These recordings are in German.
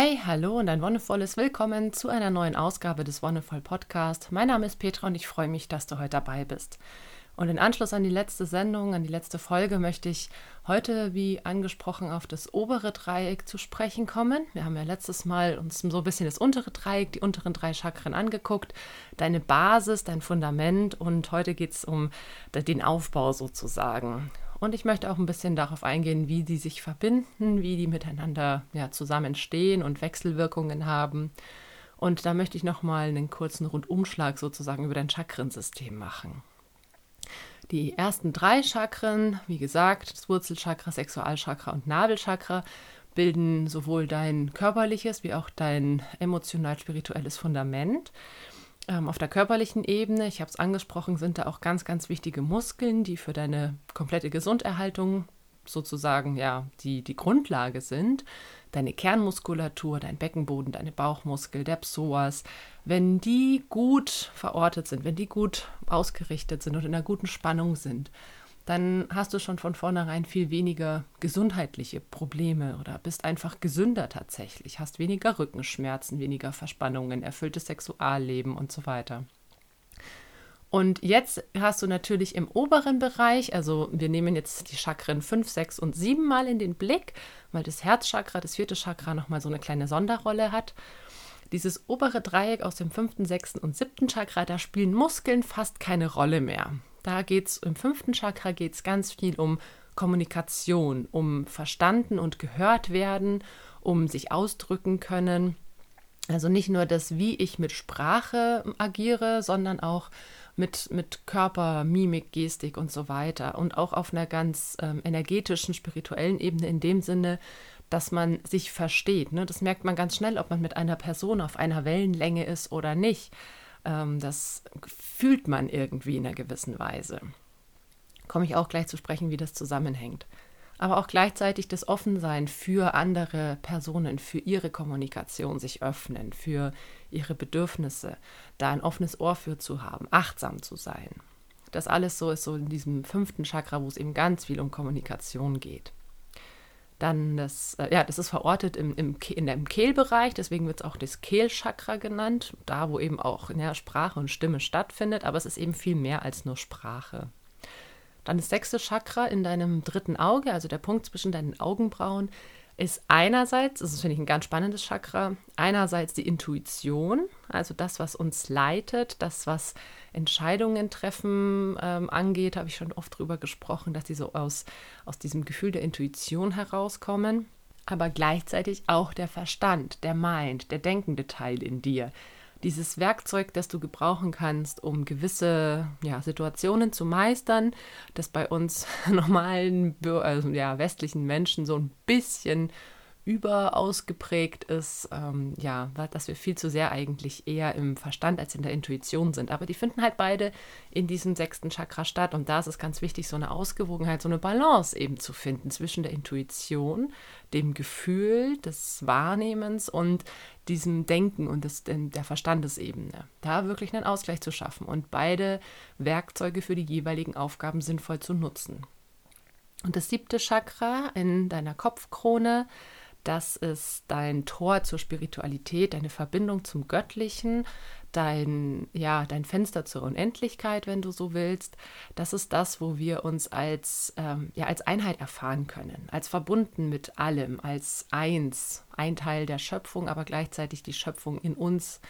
Hey, hallo und ein wundervolles Willkommen zu einer neuen Ausgabe des Wonderful Podcast. Mein Name ist Petra und ich freue mich, dass du heute dabei bist. Und in Anschluss an die letzte Sendung, an die letzte Folge, möchte ich heute, wie angesprochen, auf das obere Dreieck zu sprechen kommen. Wir haben ja letztes Mal uns so ein bisschen das untere Dreieck, die unteren drei Chakren angeguckt, deine Basis, dein Fundament und heute geht es um den Aufbau sozusagen. Und ich möchte auch ein bisschen darauf eingehen, wie die sich verbinden, wie die miteinander ja, zusammenstehen und Wechselwirkungen haben. Und da möchte ich nochmal einen kurzen Rundumschlag sozusagen über dein Chakrensystem machen. Die ersten drei Chakren, wie gesagt, das Wurzelchakra, Sexualchakra und Nabelchakra, bilden sowohl dein körperliches wie auch dein emotional-spirituelles Fundament. Ähm, auf der körperlichen Ebene, ich habe es angesprochen, sind da auch ganz, ganz wichtige Muskeln, die für deine komplette Gesunderhaltung sozusagen ja die, die Grundlage sind. Deine Kernmuskulatur, dein Beckenboden, deine Bauchmuskel, der Psoas, wenn die gut verortet sind, wenn die gut ausgerichtet sind und in einer guten Spannung sind, dann hast du schon von vornherein viel weniger gesundheitliche Probleme oder bist einfach gesünder tatsächlich, hast weniger Rückenschmerzen, weniger Verspannungen, erfülltes Sexualleben und so weiter. Und jetzt hast du natürlich im oberen Bereich, also wir nehmen jetzt die Chakren 5, 6 und 7 mal in den Blick, weil das Herzchakra, das vierte Chakra, nochmal so eine kleine Sonderrolle hat. Dieses obere Dreieck aus dem fünften, sechsten und siebten Chakra, da spielen Muskeln fast keine Rolle mehr. Da es im fünften Chakra geht's ganz viel um Kommunikation, um verstanden und gehört werden, um sich ausdrücken können. Also nicht nur das, wie ich mit Sprache agiere, sondern auch mit, mit Körper, Mimik, Gestik und so weiter. Und auch auf einer ganz ähm, energetischen, spirituellen Ebene in dem Sinne, dass man sich versteht. Ne? Das merkt man ganz schnell, ob man mit einer Person auf einer Wellenlänge ist oder nicht. Ähm, das fühlt man irgendwie in einer gewissen Weise. Komme ich auch gleich zu sprechen, wie das zusammenhängt. Aber auch gleichzeitig das Offensein für andere Personen, für ihre Kommunikation sich öffnen, für ihre Bedürfnisse, da ein offenes Ohr für zu haben, achtsam zu sein. Das alles so ist so in diesem fünften Chakra, wo es eben ganz viel um Kommunikation geht. Dann das, äh, ja, das ist verortet im, im, in dem Kehlbereich, deswegen wird es auch das Kehlchakra genannt, da wo eben auch ja, Sprache und Stimme stattfindet, aber es ist eben viel mehr als nur Sprache. Dann das sechste Chakra in deinem dritten Auge, also der Punkt zwischen deinen Augenbrauen, ist einerseits, das finde ich ein ganz spannendes Chakra, einerseits die Intuition, also das, was uns leitet, das, was Entscheidungen treffen ähm, angeht, habe ich schon oft drüber gesprochen, dass die so aus, aus diesem Gefühl der Intuition herauskommen, aber gleichzeitig auch der Verstand, der Mind, der denkende Teil in dir, dieses Werkzeug, das du gebrauchen kannst, um gewisse ja, Situationen zu meistern, das bei uns normalen, also, ja, westlichen Menschen so ein bisschen überausgeprägt ist, ähm, ja, dass wir viel zu sehr eigentlich eher im Verstand als in der Intuition sind. Aber die finden halt beide in diesem sechsten Chakra statt. Und da ist es ganz wichtig, so eine Ausgewogenheit, so eine Balance eben zu finden zwischen der Intuition, dem Gefühl des Wahrnehmens und diesem Denken und des, der Verstandesebene. Da wirklich einen Ausgleich zu schaffen und beide Werkzeuge für die jeweiligen Aufgaben sinnvoll zu nutzen. Und das siebte Chakra in deiner Kopfkrone, das ist dein Tor zur Spiritualität, deine Verbindung zum Göttlichen, dein, ja, dein Fenster zur Unendlichkeit, wenn du so willst. Das ist das, wo wir uns als, ähm, ja, als Einheit erfahren können, als verbunden mit allem, als eins, ein Teil der Schöpfung, aber gleichzeitig die Schöpfung in uns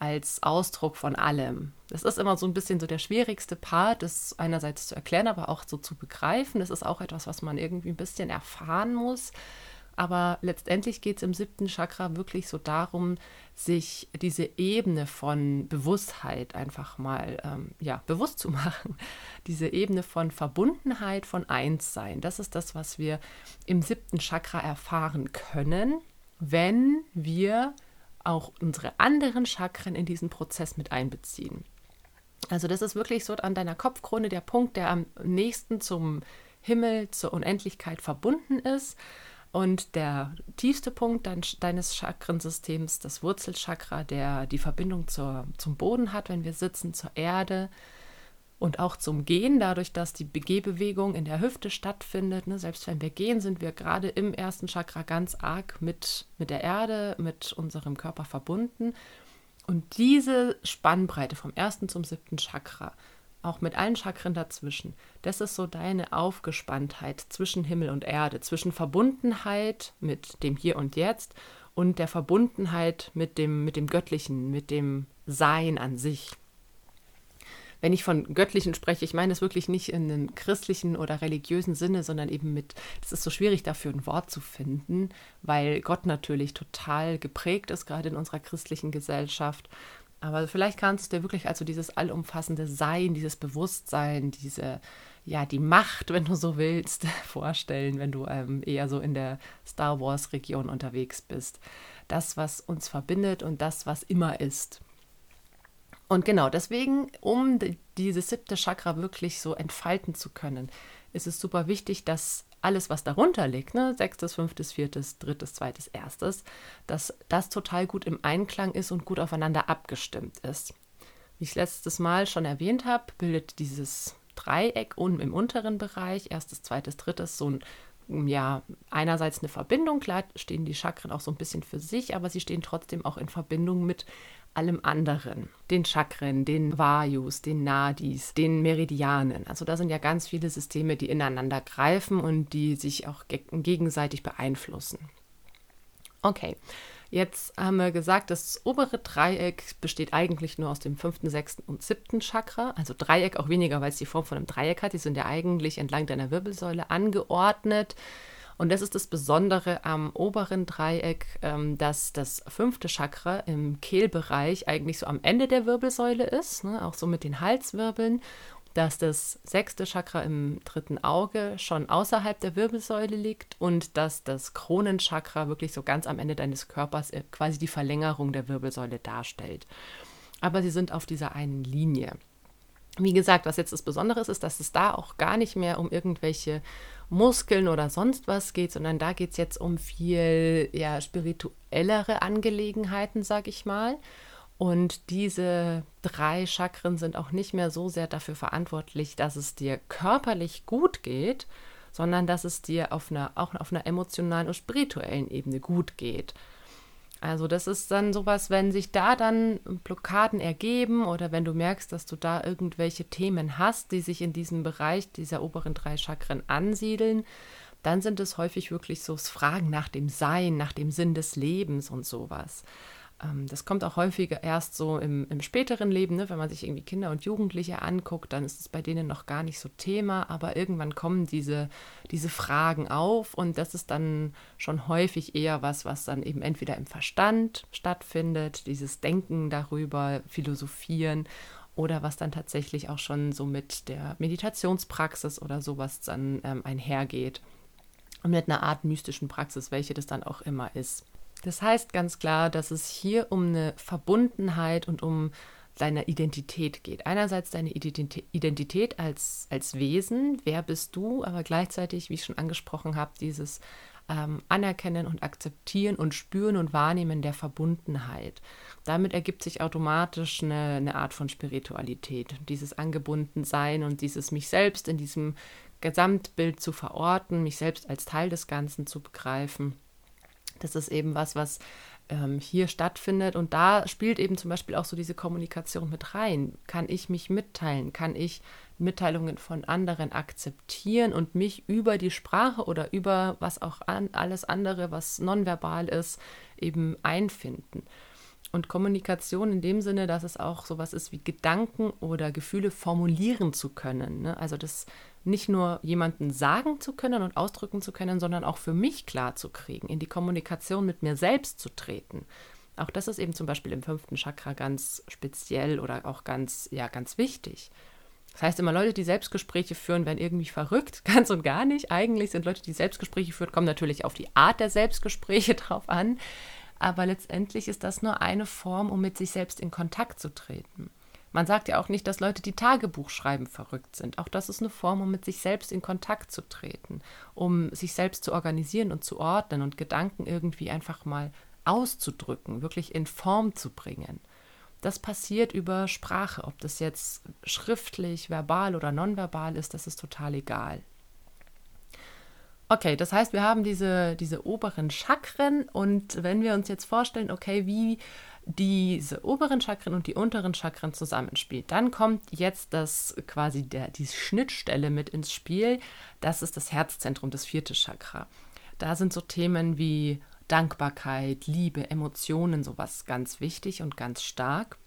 als Ausdruck von allem. Das ist immer so ein bisschen so der schwierigste Part, das einerseits zu erklären, aber auch so zu begreifen. Das ist auch etwas, was man irgendwie ein bisschen erfahren muss. Aber letztendlich geht es im siebten Chakra wirklich so darum, sich diese Ebene von Bewusstheit einfach mal ähm, ja, bewusst zu machen. Diese Ebene von Verbundenheit, von Einssein. Das ist das, was wir im siebten Chakra erfahren können, wenn wir auch unsere anderen Chakren in diesen Prozess mit einbeziehen. Also das ist wirklich so an deiner Kopfkrone der Punkt, der am nächsten zum Himmel, zur Unendlichkeit verbunden ist. Und der tiefste Punkt dein, deines Chakrensystems, das Wurzelchakra, der die Verbindung zur, zum Boden hat, wenn wir sitzen, zur Erde, Und auch zum Gehen, dadurch, dass die Gehbewegung in der Hüfte stattfindet. Ne, selbst wenn wir gehen, sind wir gerade im ersten Chakra ganz arg mit, mit der Erde, mit unserem Körper verbunden. Und diese Spannbreite vom ersten zum siebten Chakra, auch mit allen Chakren dazwischen, das ist so deine Aufgespanntheit zwischen Himmel und Erde, zwischen Verbundenheit mit dem Hier und Jetzt und der Verbundenheit mit dem, mit dem Göttlichen, mit dem Sein an sich. Wenn ich von Göttlichen spreche, ich meine es wirklich nicht in einem christlichen oder religiösen Sinne, sondern eben mit, es ist so schwierig dafür ein Wort zu finden, weil Gott natürlich total geprägt ist, gerade in unserer christlichen Gesellschaft. Aber vielleicht kannst du dir wirklich also dieses allumfassende Sein, dieses Bewusstsein, diese, ja, die Macht, wenn du so willst, vorstellen, wenn du ähm, eher so in der Star Wars-Region unterwegs bist. Das, was uns verbindet und das, was immer ist. Und genau deswegen, um dieses siebte Chakra wirklich so entfalten zu können, ist es super wichtig, dass alles, was darunter liegt, ne, sechstes, fünftes, viertes, drittes, zweites, erstes, dass das total gut im Einklang ist und gut aufeinander abgestimmt ist. Wie ich letztes Mal schon erwähnt habe, bildet dieses Dreieck unten im unteren Bereich, erstes, zweites, drittes, so ein, ja, einerseits eine Verbindung, klar stehen die Chakren auch so ein bisschen für sich, aber sie stehen trotzdem auch in Verbindung mit allem anderen, den Chakren, den Vayus, den Nadis, den Meridianen. Also da sind ja ganz viele Systeme, die ineinander greifen und die sich auch gegenseitig beeinflussen. Okay, jetzt haben wir gesagt, das obere Dreieck besteht eigentlich nur aus dem fünften, sechsten und siebten Chakra. Also Dreieck auch weniger, weil es die Form von einem Dreieck hat. Die sind ja eigentlich entlang deiner Wirbelsäule angeordnet. Und das ist das Besondere am oberen Dreieck, ähm, dass das fünfte Chakra im Kehlbereich eigentlich so am Ende der Wirbelsäule ist, ne, auch so mit den Halswirbeln, dass das sechste Chakra im dritten Auge schon außerhalb der Wirbelsäule liegt und dass das Kronenchakra wirklich so ganz am Ende deines Körpers äh, quasi die Verlängerung der Wirbelsäule darstellt. Aber sie sind auf dieser einen Linie. Wie gesagt, was jetzt das Besondere ist, ist, dass es da auch gar nicht mehr um irgendwelche Muskeln oder sonst was geht, sondern da geht es jetzt um viel ja, spirituellere Angelegenheiten, sag ich mal. Und diese drei Chakren sind auch nicht mehr so sehr dafür verantwortlich, dass es dir körperlich gut geht, sondern dass es dir auf einer, auch auf einer emotionalen und spirituellen Ebene gut geht. Also das ist dann sowas, wenn sich da dann Blockaden ergeben oder wenn du merkst, dass du da irgendwelche Themen hast, die sich in diesem Bereich dieser oberen drei Chakren ansiedeln, dann sind es häufig wirklich so Fragen nach dem Sein, nach dem Sinn des Lebens und sowas. Ähm, das kommt auch häufiger erst so im, im späteren Leben, ne? wenn man sich irgendwie Kinder und Jugendliche anguckt, dann ist es bei denen noch gar nicht so Thema, aber irgendwann kommen diese, diese Fragen auf und das ist dann schon häufig eher was, was dann eben entweder im Verstand stattfindet, dieses Denken darüber, Philosophieren oder was dann tatsächlich auch schon so mit der Meditationspraxis oder sowas dann ähm, einhergeht. Und mit einer Art mystischen Praxis, welche das dann auch immer ist. Das heißt ganz klar, dass es hier um eine Verbundenheit und um deine Identität geht. Einerseits deine Identität als, als Wesen, wer bist du, aber gleichzeitig, wie ich schon angesprochen habe, dieses ähm, Anerkennen und Akzeptieren und Spüren und Wahrnehmen der Verbundenheit. Damit ergibt sich automatisch eine, eine Art von Spiritualität, dieses Angebundensein und dieses mich selbst in diesem Gesamtbild zu verorten, mich selbst als Teil des Ganzen zu begreifen das ist eben was, was ähm, hier stattfindet. Und da spielt eben zum Beispiel auch so diese Kommunikation mit rein. Kann ich mich mitteilen? Kann ich Mitteilungen von anderen akzeptieren und mich über die Sprache oder über was auch an, alles andere, was nonverbal ist, eben einfinden? Und Kommunikation in dem Sinne, dass es auch sowas ist wie Gedanken oder Gefühle formulieren zu können. Ne? Also das nicht nur jemanden sagen zu können und ausdrücken zu können, sondern auch für mich klar zu kriegen, in die Kommunikation mit mir selbst zu treten. Auch das ist eben zum Beispiel im fünften Chakra ganz speziell oder auch ganz, ja, ganz wichtig. Das heißt immer, Leute, die Selbstgespräche führen, werden irgendwie verrückt, ganz und gar nicht. Eigentlich sind Leute, die Selbstgespräche führen, kommen natürlich auf die Art der Selbstgespräche drauf an. Aber letztendlich ist das nur eine Form, um mit sich selbst in Kontakt zu treten. Man sagt ja auch nicht, dass Leute, die Tagebuch schreiben, verrückt sind. Auch das ist eine Form, um mit sich selbst in Kontakt zu treten, um sich selbst zu organisieren und zu ordnen und Gedanken irgendwie einfach mal auszudrücken, wirklich in Form zu bringen. das passiert über Sprache. Ob das jetzt schriftlich, verbal oder nonverbal ist, das ist total egal. Okay, das heißt, wir haben diese, diese oberen Chakren und wenn wir uns jetzt vorstellen, okay, wie diese oberen Chakren und die unteren Chakren zusammenspielt, dann kommt jetzt das quasi der, die Schnittstelle mit ins Spiel. Das ist das Herzzentrum, das vierte Chakra. Da sind so Themen wie Dankbarkeit, Liebe, Emotionen, sowas ganz wichtig und ganz stark.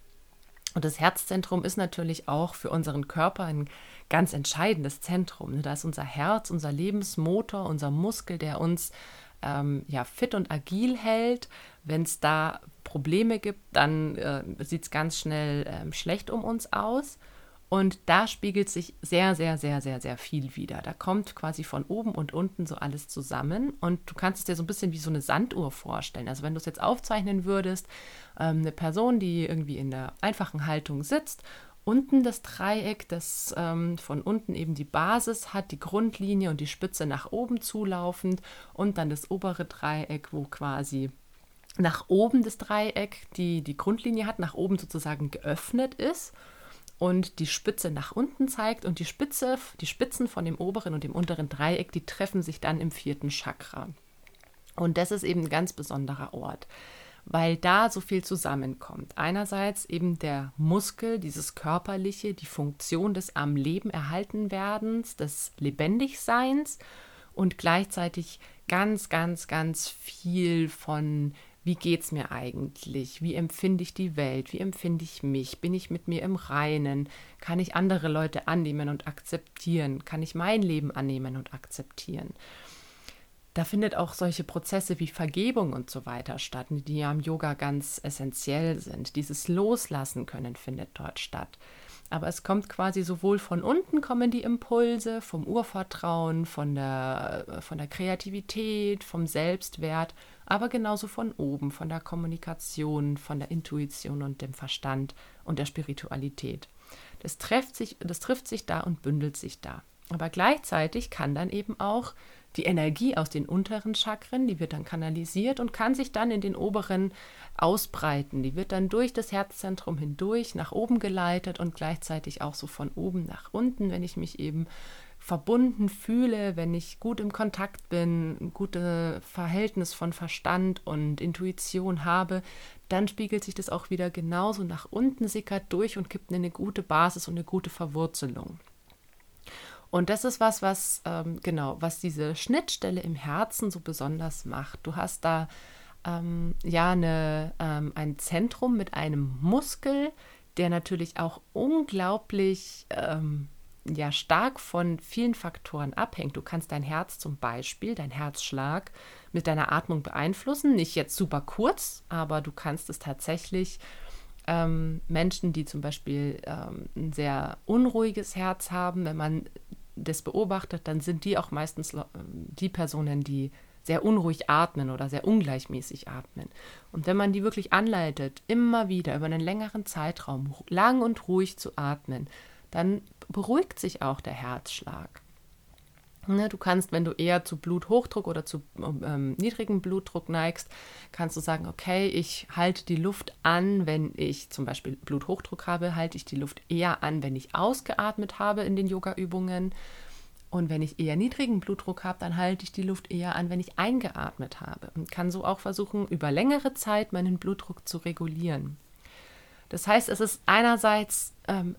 Und das Herzzentrum ist natürlich auch für unseren Körper ein ganz entscheidendes Zentrum. Da ist unser Herz, unser Lebensmotor, unser Muskel, der uns ähm, ja, fit und agil hält. Wenn es da Probleme gibt, dann äh, sieht es ganz schnell äh, schlecht um uns aus. Und da spiegelt sich sehr, sehr, sehr, sehr, sehr viel wieder. Da kommt quasi von oben und unten so alles zusammen. Und du kannst es dir so ein bisschen wie so eine Sanduhr vorstellen. Also wenn du es jetzt aufzeichnen würdest, ähm, eine Person, die irgendwie in der einfachen Haltung sitzt, unten das Dreieck, das ähm, von unten eben die Basis hat, die Grundlinie und die Spitze nach oben zulaufend und dann das obere Dreieck, wo quasi nach oben das Dreieck die, die Grundlinie hat, nach oben sozusagen geöffnet ist und die Spitze nach unten zeigt und die Spitze, die Spitzen von dem oberen und dem unteren Dreieck, die treffen sich dann im vierten Chakra. Und das ist eben ein ganz besonderer Ort, weil da so viel zusammenkommt. Einerseits eben der Muskel, dieses körperliche, die Funktion des am Leben erhalten werdens, des Lebendigseins und gleichzeitig ganz, ganz, ganz viel von wie geht es mir eigentlich? Wie empfinde ich die Welt? Wie empfinde ich mich? Bin ich mit mir im Reinen? Kann ich andere Leute annehmen und akzeptieren? Kann ich mein Leben annehmen und akzeptieren? Da findet auch solche Prozesse wie Vergebung und so weiter statt, die ja im Yoga ganz essentiell sind. Dieses Loslassen können findet dort statt. Aber es kommt quasi sowohl von unten kommen die Impulse, vom Urvertrauen, von der, von der Kreativität, vom Selbstwert aber genauso von oben, von der Kommunikation, von der Intuition und dem Verstand und der Spiritualität. Das sich, das trifft sich da und bündelt sich da. Aber gleichzeitig kann dann eben auch die Energie aus den unteren Chakren, die wird dann kanalisiert und kann sich dann in den oberen ausbreiten. Die wird dann durch das Herzzentrum hindurch nach oben geleitet und gleichzeitig auch so von oben nach unten, wenn ich mich eben verbunden fühle, wenn ich gut im Kontakt bin, ein gutes Verhältnis von Verstand und Intuition habe, dann spiegelt sich das auch wieder genauso nach unten, sickert durch und gibt eine gute Basis und eine gute Verwurzelung. Und das ist was, was ähm, genau, was diese Schnittstelle im Herzen so besonders macht. Du hast da ähm, ja eine, ähm, ein Zentrum mit einem Muskel, der natürlich auch unglaublich ähm, ja stark von vielen Faktoren abhängt. Du kannst dein Herz zum Beispiel, dein Herzschlag mit deiner Atmung beeinflussen. Nicht jetzt super kurz, aber du kannst es tatsächlich ähm, Menschen, die zum Beispiel ähm, ein sehr unruhiges Herz haben, wenn man das beobachtet, dann sind die auch meistens ähm, die Personen, die sehr unruhig atmen oder sehr ungleichmäßig atmen. Und wenn man die wirklich anleitet, immer wieder über einen längeren Zeitraum lang und ruhig zu atmen, dann beruhigt sich auch der Herzschlag. Ne, du kannst, wenn du eher zu Bluthochdruck oder zu ähm, niedrigem Blutdruck neigst, kannst du sagen, okay, ich halte die Luft an, wenn ich zum Beispiel Bluthochdruck habe, halte ich die Luft eher an, wenn ich ausgeatmet habe in den Yoga-Übungen. Und wenn ich eher niedrigen Blutdruck habe, dann halte ich die Luft eher an, wenn ich eingeatmet habe. Und kann so auch versuchen, über längere Zeit meinen Blutdruck zu regulieren. Das heißt, es ist einerseits ähm,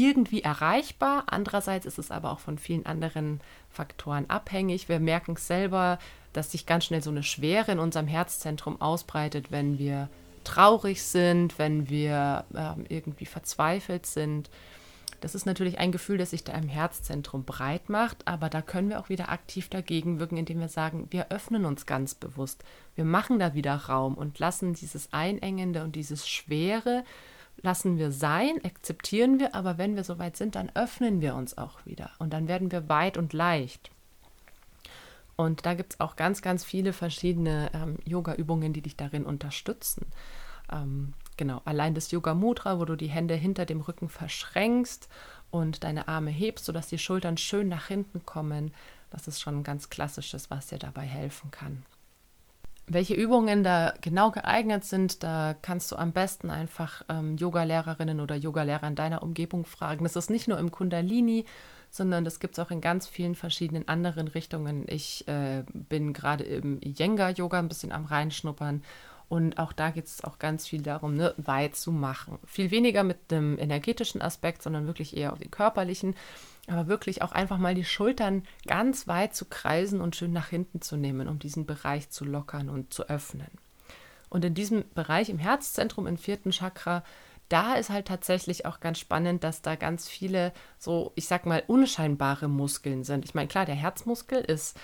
irgendwie erreichbar. Andererseits ist es aber auch von vielen anderen Faktoren abhängig. Wir merken selber, dass sich ganz schnell so eine Schwere in unserem Herzzentrum ausbreitet, wenn wir traurig sind, wenn wir äh, irgendwie verzweifelt sind. Das ist natürlich ein Gefühl, das sich da im Herzzentrum breit macht, aber da können wir auch wieder aktiv dagegen wirken, indem wir sagen, wir öffnen uns ganz bewusst. Wir machen da wieder Raum und lassen dieses Einengende und dieses Schwere lassen wir sein, akzeptieren wir, aber wenn wir soweit sind, dann öffnen wir uns auch wieder und dann werden wir weit und leicht. Und da gibt es auch ganz, ganz viele verschiedene ähm, Yoga-Übungen, die dich darin unterstützen. Ähm, genau, allein das Yoga Mudra, wo du die Hände hinter dem Rücken verschränkst und deine Arme hebst, sodass die Schultern schön nach hinten kommen. Das ist schon ein ganz klassisches, was dir dabei helfen kann. Welche Übungen da genau geeignet sind, da kannst du am besten einfach ähm, Yoga-Lehrerinnen oder Yoga-Lehrer in deiner Umgebung fragen. Das ist nicht nur im Kundalini, sondern das gibt es auch in ganz vielen verschiedenen anderen Richtungen. Ich äh, bin gerade im Yenga-Yoga ein bisschen am Reinschnuppern und auch da geht es auch ganz viel darum, ne, weit zu machen. Viel weniger mit dem energetischen Aspekt, sondern wirklich eher auf den körperlichen aber wirklich auch einfach mal die Schultern ganz weit zu kreisen und schön nach hinten zu nehmen, um diesen Bereich zu lockern und zu öffnen. Und in diesem Bereich im Herzzentrum, im vierten Chakra, da ist halt tatsächlich auch ganz spannend, dass da ganz viele so, ich sag mal, unscheinbare Muskeln sind. Ich meine, klar, der Herzmuskel ist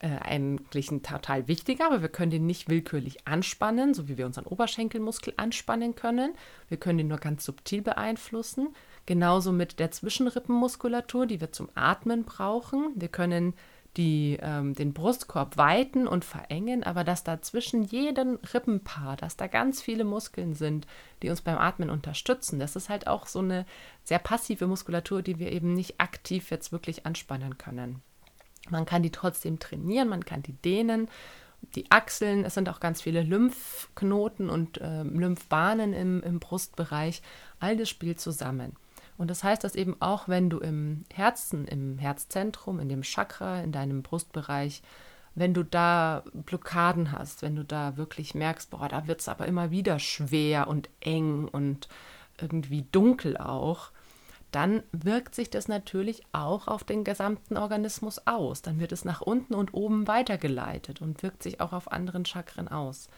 äh, eigentlich ein total wichtiger, aber wir können den nicht willkürlich anspannen, so wie wir unseren Oberschenkelmuskel anspannen können. Wir können den nur ganz subtil beeinflussen. Genauso mit der Zwischenrippenmuskulatur, die wir zum Atmen brauchen. Wir können die, ähm, den Brustkorb weiten und verengen, aber dass da zwischen jedem Rippenpaar, dass da ganz viele Muskeln sind, die uns beim Atmen unterstützen, das ist halt auch so eine sehr passive Muskulatur, die wir eben nicht aktiv jetzt wirklich anspannen können. Man kann die trotzdem trainieren, man kann die dehnen. Die Achseln, es sind auch ganz viele Lymphknoten und äh, Lymphbahnen im, im Brustbereich. All das spielt zusammen. Und das heißt, dass eben auch wenn du im Herzen, im Herzzentrum, in dem Chakra, in deinem Brustbereich, wenn du da Blockaden hast, wenn du da wirklich merkst, boah, da wird es aber immer wieder schwer und eng und irgendwie dunkel auch, dann wirkt sich das natürlich auch auf den gesamten Organismus aus. Dann wird es nach unten und oben weitergeleitet und wirkt sich auch auf anderen Chakren aus.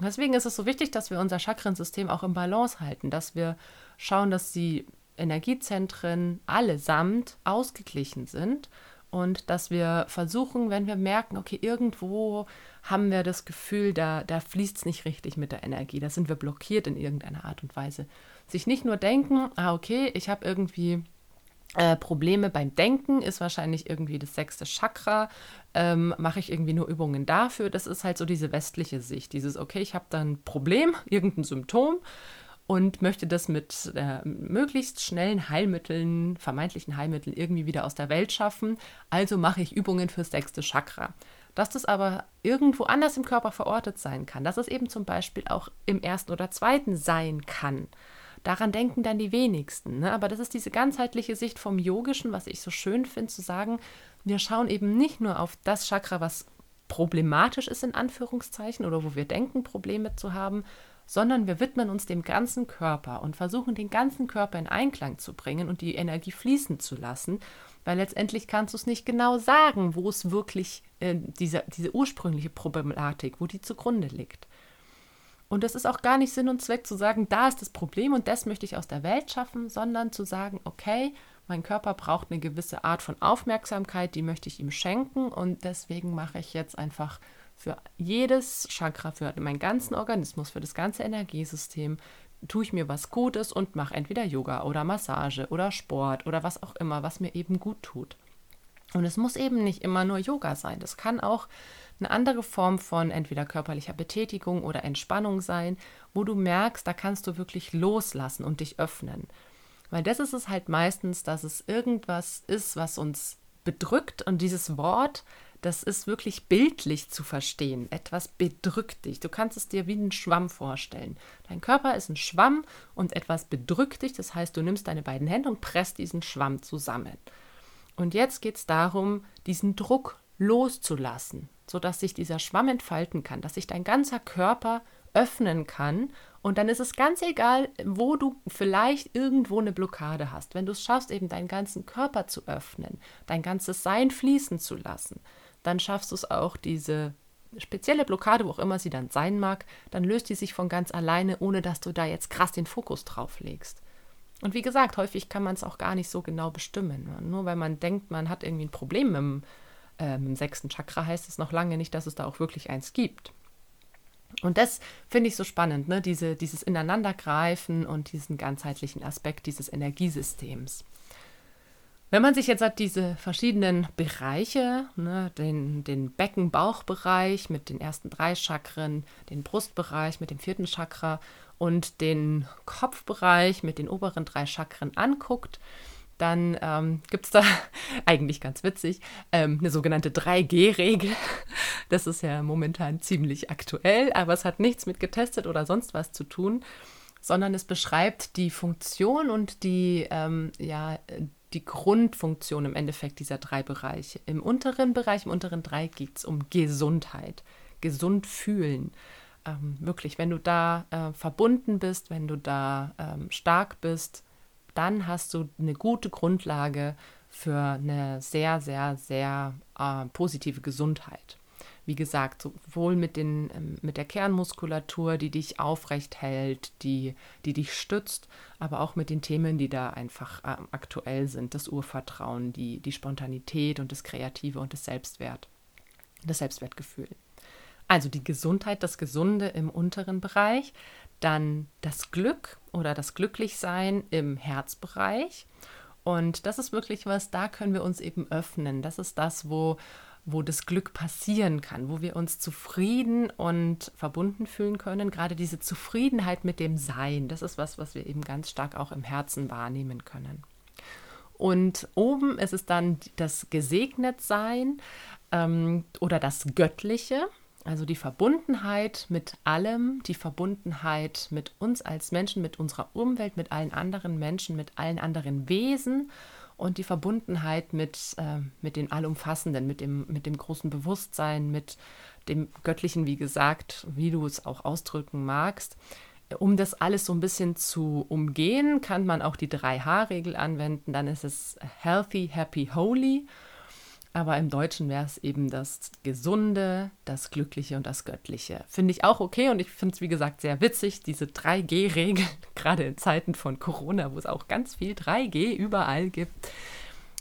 Deswegen ist es so wichtig, dass wir unser Chakrensystem auch im Balance halten, dass wir schauen, dass sie Energiezentren allesamt ausgeglichen sind und dass wir versuchen, wenn wir merken, okay, irgendwo haben wir das Gefühl, da, da fließt es nicht richtig mit der Energie, da sind wir blockiert in irgendeiner Art und Weise. Sich nicht nur denken, ah, okay, ich habe irgendwie äh, Probleme beim Denken, ist wahrscheinlich irgendwie das sechste Chakra, ähm, mache ich irgendwie nur Übungen dafür. Das ist halt so diese westliche Sicht, dieses, okay, ich habe da ein Problem, irgendein Symptom und möchte das mit äh, möglichst schnellen Heilmitteln, vermeintlichen Heilmitteln irgendwie wieder aus der Welt schaffen. Also mache ich Übungen fürs sechste Chakra. Dass das aber irgendwo anders im Körper verortet sein kann, dass es eben zum Beispiel auch im ersten oder zweiten sein kann. Daran denken dann die wenigsten. Ne? Aber das ist diese ganzheitliche Sicht vom Yogischen, was ich so schön finde, zu sagen, wir schauen eben nicht nur auf das Chakra, was problematisch ist in Anführungszeichen oder wo wir denken, Probleme zu haben, sondern wir widmen uns dem ganzen Körper und versuchen den ganzen Körper in Einklang zu bringen und die Energie fließen zu lassen, weil letztendlich kannst du es nicht genau sagen, wo es wirklich äh, diese, diese ursprüngliche Problematik, wo die zugrunde liegt. Und es ist auch gar nicht Sinn und Zweck zu sagen, da ist das Problem und das möchte ich aus der Welt schaffen, sondern zu sagen, okay, mein Körper braucht eine gewisse Art von Aufmerksamkeit, die möchte ich ihm schenken und deswegen mache ich jetzt einfach für jedes Chakra, für meinen ganzen Organismus, für das ganze Energiesystem, tue ich mir was Gutes und mache entweder Yoga oder Massage oder Sport oder was auch immer, was mir eben gut tut. Und es muss eben nicht immer nur Yoga sein. Das kann auch eine andere Form von entweder körperlicher Betätigung oder Entspannung sein, wo du merkst, da kannst du wirklich loslassen und dich öffnen. Weil das ist es halt meistens, dass es irgendwas ist, was uns bedrückt und dieses Wort das ist wirklich bildlich zu verstehen. Etwas bedrückt dich. Du kannst es dir wie einen Schwamm vorstellen. Dein Körper ist ein Schwamm und etwas bedrückt dich. Das heißt, du nimmst deine beiden Hände und presst diesen Schwamm zusammen. Und jetzt geht es darum, diesen Druck loszulassen, sodass sich dieser Schwamm entfalten kann, dass sich dein ganzer Körper öffnen kann. Und dann ist es ganz egal, wo du vielleicht irgendwo eine Blockade hast. Wenn du es schaffst, eben deinen ganzen Körper zu öffnen, dein ganzes Sein fließen zu lassen, dann schaffst du es auch, diese spezielle Blockade, wo auch immer sie dann sein mag, dann löst die sich von ganz alleine, ohne dass du da jetzt krass den Fokus drauf legst. Und wie gesagt, häufig kann man es auch gar nicht so genau bestimmen. Nur weil man denkt, man hat irgendwie ein Problem dem, äh, dem sechsten Chakra, heißt es noch lange nicht, dass es da auch wirklich eins gibt. Und das finde ich so spannend, ne? Diese, dieses Ineinandergreifen und diesen ganzheitlichen Aspekt dieses Energiesystems. Wenn man sich jetzt hat diese verschiedenen Bereiche, ne, den, den Becken-Bauchbereich mit den ersten drei Chakren, den Brustbereich mit dem vierten Chakra und den Kopfbereich mit den oberen drei Chakren anguckt, dann ähm, gibt es da eigentlich ganz witzig ähm, eine sogenannte 3G-Regel. Das ist ja momentan ziemlich aktuell, aber es hat nichts mit getestet oder sonst was zu tun, sondern es beschreibt die Funktion und die, ähm, ja, die Grundfunktion im Endeffekt dieser drei Bereiche. Im unteren Bereich, im unteren Dreieck geht es um Gesundheit, gesund fühlen. Ähm, wirklich, wenn du da äh, verbunden bist, wenn du da ähm, stark bist, dann hast du eine gute Grundlage für eine sehr, sehr, sehr äh, positive Gesundheit. Wie gesagt, sowohl mit, den, ähm, mit der Kernmuskulatur, die dich aufrecht hält, die, die dich stützt, aber auch mit den Themen, die da einfach äh, aktuell sind. Das Urvertrauen, die, die Spontanität und das Kreative und das Selbstwert, das Selbstwertgefühl. Also die Gesundheit, das Gesunde im unteren Bereich, dann das Glück oder das Glücklichsein im Herzbereich. Und das ist wirklich was, da können wir uns eben öffnen. Das ist das, wo, wo das Glück passieren kann, wo wir uns zufrieden und verbunden fühlen können. Gerade diese Zufriedenheit mit dem Sein, das ist was, was wir eben ganz stark auch im Herzen wahrnehmen können. Und oben ist es dann das Gesegnetsein ähm, oder das Göttliche. Also die Verbundenheit mit allem, die Verbundenheit mit uns als Menschen, mit unserer Umwelt, mit allen anderen Menschen, mit allen anderen Wesen und die Verbundenheit mit, äh, mit den Allumfassenden, mit dem, mit dem großen Bewusstsein, mit dem Göttlichen, wie gesagt, wie du es auch ausdrücken magst. Um das alles so ein bisschen zu umgehen, kann man auch die 3H-Regel anwenden. Dann ist es Healthy, Happy, Holy aber im Deutschen wäre es eben das Gesunde, das Glückliche und das Göttliche. Finde ich auch okay und ich finde es, wie gesagt, sehr witzig, diese 3G-Regel, gerade in Zeiten von Corona, wo es auch ganz viel 3G überall gibt.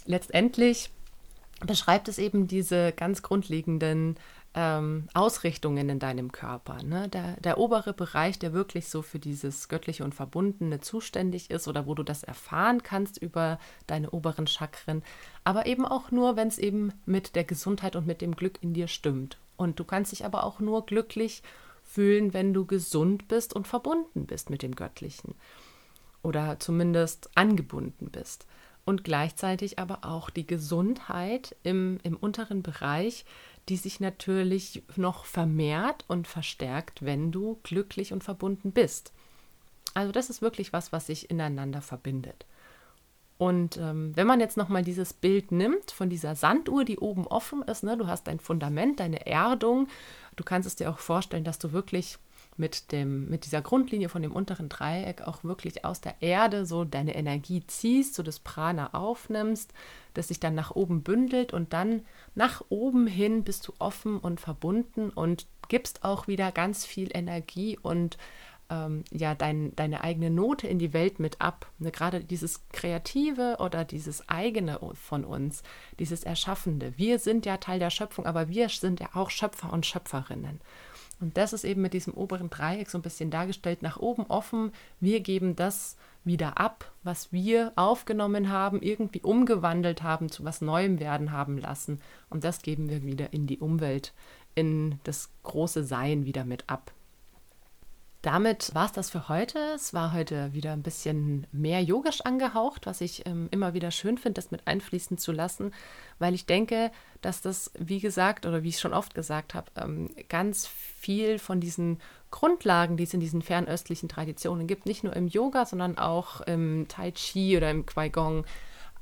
Letztendlich beschreibt es eben diese ganz grundlegenden ähm, Ausrichtungen in deinem Körper. Ne? Der, der obere Bereich, der wirklich so für dieses Göttliche und Verbundene zuständig ist oder wo du das erfahren kannst über deine oberen Chakren, aber eben auch nur, wenn es eben mit der Gesundheit und mit dem Glück in dir stimmt. Und du kannst dich aber auch nur glücklich fühlen, wenn du gesund bist und verbunden bist mit dem Göttlichen oder zumindest angebunden bist und gleichzeitig aber auch die Gesundheit im, im unteren Bereich, die sich natürlich noch vermehrt und verstärkt, wenn du glücklich und verbunden bist. Also das ist wirklich was, was sich ineinander verbindet. Und ähm, wenn man jetzt nochmal dieses Bild nimmt von dieser Sanduhr, die oben offen ist, ne, du hast dein Fundament, deine Erdung, du kannst es dir auch vorstellen, dass du wirklich mit, dem, mit dieser Grundlinie von dem unteren Dreieck auch wirklich aus der Erde so deine Energie ziehst, so das Prana aufnimmst, das sich dann nach oben bündelt und dann nach oben hin bist du offen und verbunden und gibst auch wieder ganz viel Energie und ähm, ja dein, deine eigene Note in die Welt mit ab. Ne, gerade dieses Kreative oder dieses eigene von uns, dieses Erschaffende. Wir sind ja Teil der Schöpfung, aber wir sind ja auch Schöpfer und Schöpferinnen. Und das ist eben mit diesem oberen Dreieck so ein bisschen dargestellt, nach oben offen. Wir geben das wieder ab, was wir aufgenommen haben, irgendwie umgewandelt haben, zu was Neuem werden haben lassen. Und das geben wir wieder in die Umwelt, in das große Sein wieder mit ab damit war es das für heute. Es war heute wieder ein bisschen mehr yogisch angehaucht, was ich ähm, immer wieder schön finde, das mit einfließen zu lassen, weil ich denke, dass das, wie gesagt, oder wie ich schon oft gesagt habe, ähm, ganz viel von diesen Grundlagen, die es in diesen fernöstlichen Traditionen gibt, nicht nur im Yoga, sondern auch im Tai Chi oder im Qigong,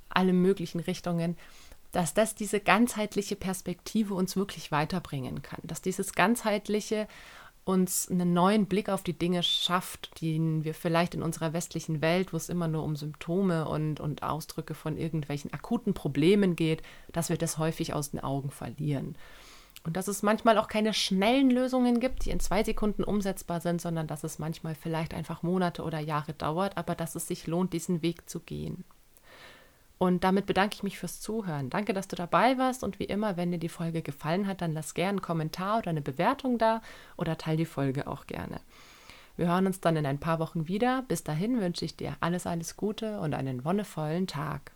alle möglichen Richtungen, dass das diese ganzheitliche Perspektive uns wirklich weiterbringen kann, dass dieses ganzheitliche uns einen neuen Blick auf die Dinge schafft, den wir vielleicht in unserer westlichen Welt, wo es immer nur um Symptome und, und Ausdrücke von irgendwelchen akuten Problemen geht, dass wir das häufig aus den Augen verlieren. Und dass es manchmal auch keine schnellen Lösungen gibt, die in zwei Sekunden umsetzbar sind, sondern dass es manchmal vielleicht einfach Monate oder Jahre dauert, aber dass es sich lohnt, diesen Weg zu gehen. Und damit bedanke ich mich fürs Zuhören. Danke, dass du dabei warst. Und wie immer, wenn dir die Folge gefallen hat, dann lass gerne einen Kommentar oder eine Bewertung da oder teile die Folge auch gerne. Wir hören uns dann in ein paar Wochen wieder. Bis dahin wünsche ich dir alles, alles Gute und einen wonnevollen Tag.